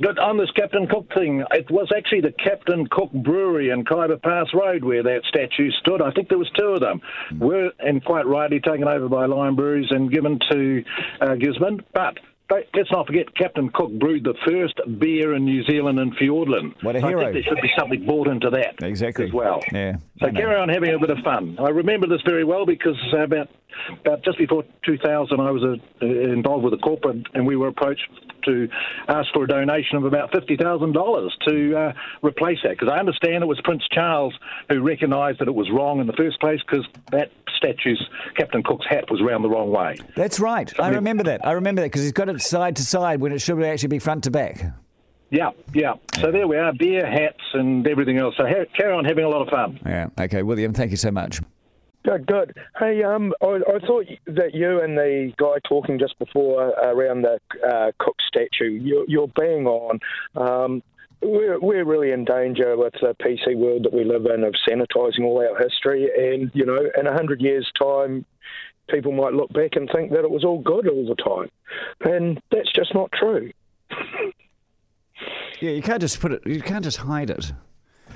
But on this Captain Cook thing, it was actually the Captain Cook Brewery in Khyber Pass Road where that statue stood. I think there was two of them. Were, and quite rightly, taken over by Lion Breweries and given to uh, Gisborne. But let's not forget, Captain Cook brewed the first beer in New Zealand in Fiordland. What a So I think there should be something brought into that Exactly. as well. Yeah. So carry on having a bit of fun. I remember this very well because about about just before 2000, I was uh, involved with a corporate, and we were approached to ask for a donation of about fifty thousand dollars to uh, replace that. Because I understand it was Prince Charles who recognised that it was wrong in the first place because that statue's Captain Cook's hat was round the wrong way. That's right. I remember that. I remember that because he's got it side to side when it should actually be front to back. Yeah, yeah. So there we are, beer, hats, and everything else. So ha- carry on having a lot of fun. Yeah. Okay, William, thank you so much. Good, good. Hey, um, I, I thought that you and the guy talking just before uh, around the uh, Cook statue, you're, you're bang on. Um, we're, we're really in danger with the PC world that we live in of sanitising all our history. And, you know, in a hundred years' time, people might look back and think that it was all good all the time. And that's just not true. Yeah, you can't just put it. You can't just hide it.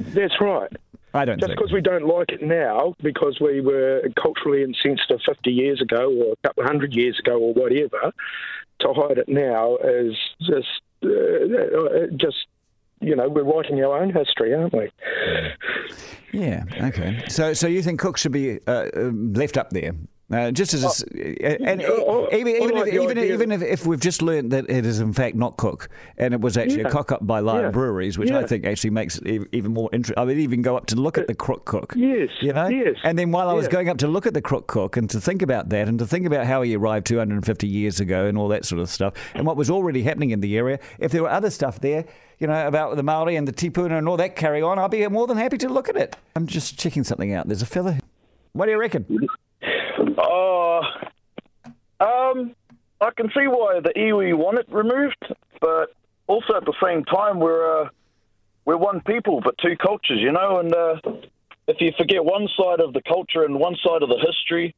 That's right. I don't Just because we don't like it now, because we were culturally insensitive 50 years ago or a couple of hundred years ago or whatever, to hide it now is just, uh, uh, just you know, we're writing our own history, aren't we? Yeah. Okay. So, so you think Cook should be uh, uh, left up there? Uh, just as a s and oh, even I even like if, even, even if, if we've just learned that it is in fact not Cook and it was actually a Yeah. cock up by Lion Yeah. Breweries, which I think actually makes it even more interesting. I would even go up to look at the Crook Cook. Yes, You know. yes, And then while I was yeah. going up to look at the Crook Cook and to think about that and to think about how he arrived 250 years ago and all that sort of stuff and what was already happening in the area, if there were other stuff there, you know, about the Maori and the tipuna and all that carry on, I'd be more than happy to look at it. I'm just checking something out. There's a fella. What do you reckon? Oh, um, I can see why the iwi want it removed, but also at the same time we're uh, we're one people but two cultures, you know. And uh, if you forget one side of the culture and one side of the history,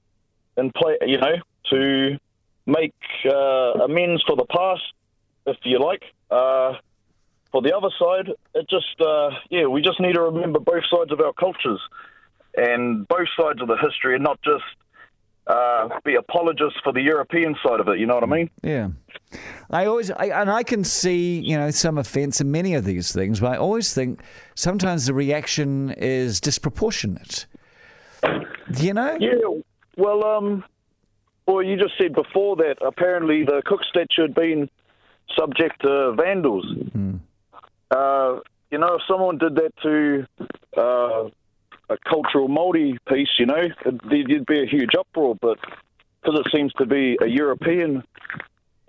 and play, you know, to make uh, amends for the past, if you like. Uh, for the other side, it just uh, yeah, we just need to remember both sides of our cultures and both sides of the history, and not just uh, be apologists for the European side of it. You know what I mean? Yeah. I always, I, and I can see, you know, some offence in many of these things, but I always think sometimes the reaction is disproportionate. You know? Yeah. Well, um, well, you just said before that apparently the Cook statue had been subject to vandals. Uh, you know, if someone did that to uh, a cultural Maori piece, you know, there'd be a huge uproar. But because it seems to be a European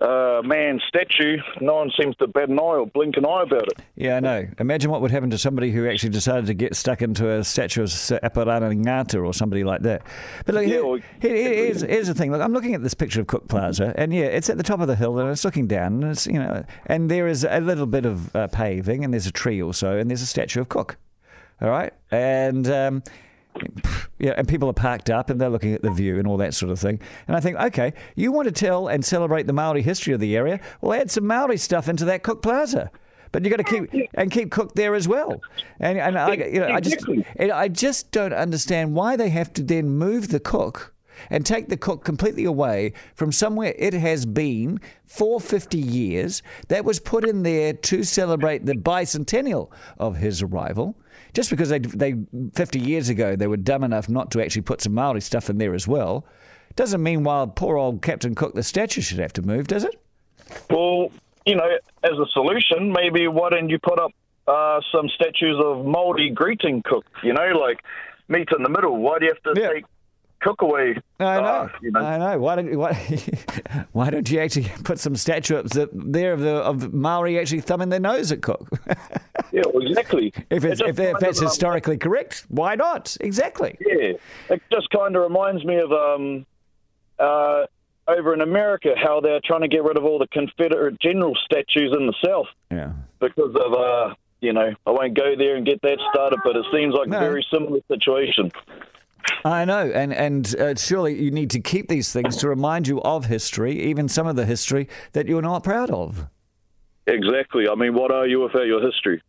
uh, man statue, no one seems to bat an eye or blink an eye about it. Yeah, I know. Imagine what would happen to somebody who actually decided to get stuck into a statue of Sir Apirana Ngata or somebody like that. But look, Yeah, here- here- here- here's, here's the thing. Look, I'm looking at this picture of Cook Plaza, and yeah, it's at the top of the hill, and it's looking down, and it's you know, and there is a little bit of uh, paving, and there's a tree also, and there's a statue of Cook. All right, and. Um, yeah, and people are parked up and they're looking at the view and all that sort of thing. And I think, okay, you want to tell and celebrate the Maori history of the area? Well, add some Maori stuff into that Cook Plaza. But you got to keep and keep Cook there as well. And, and I, you know, I just, and I just don't understand why they have to then move the Cook and take the Cook completely away from somewhere it has been for 50 years that was put in there to celebrate the bicentennial of his arrival. Just because they, they 50 years ago they were dumb enough not to actually put some Maori stuff in there as well, doesn't mean while poor old Captain Cook the statue should have to move, does it? Well, you know, as a solution, maybe why don't you put up uh, some statues of Maori greeting Cook? You know, like meet in the middle. Why do you have to Yeah. take Cook away? I know. Uh, you know? I know. Why don't why, why don't you actually put some statues up there of the of Maori actually thumbing their nose at Cook? yeah, well, exactly. if it's, just if, if that's um, historically correct, why not? Exactly. Yeah, it just kind of reminds me of um, uh, over in America how they're trying to get rid of all the Confederate general statues in the South Yeah. because of. Uh, you know, I won't go there and get that started, but it seems like No. a very similar situation. I know, and and uh, surely you need to keep these things to remind you of history, even some of the history that you're not proud of. Exactly. I mean, what are you without your history?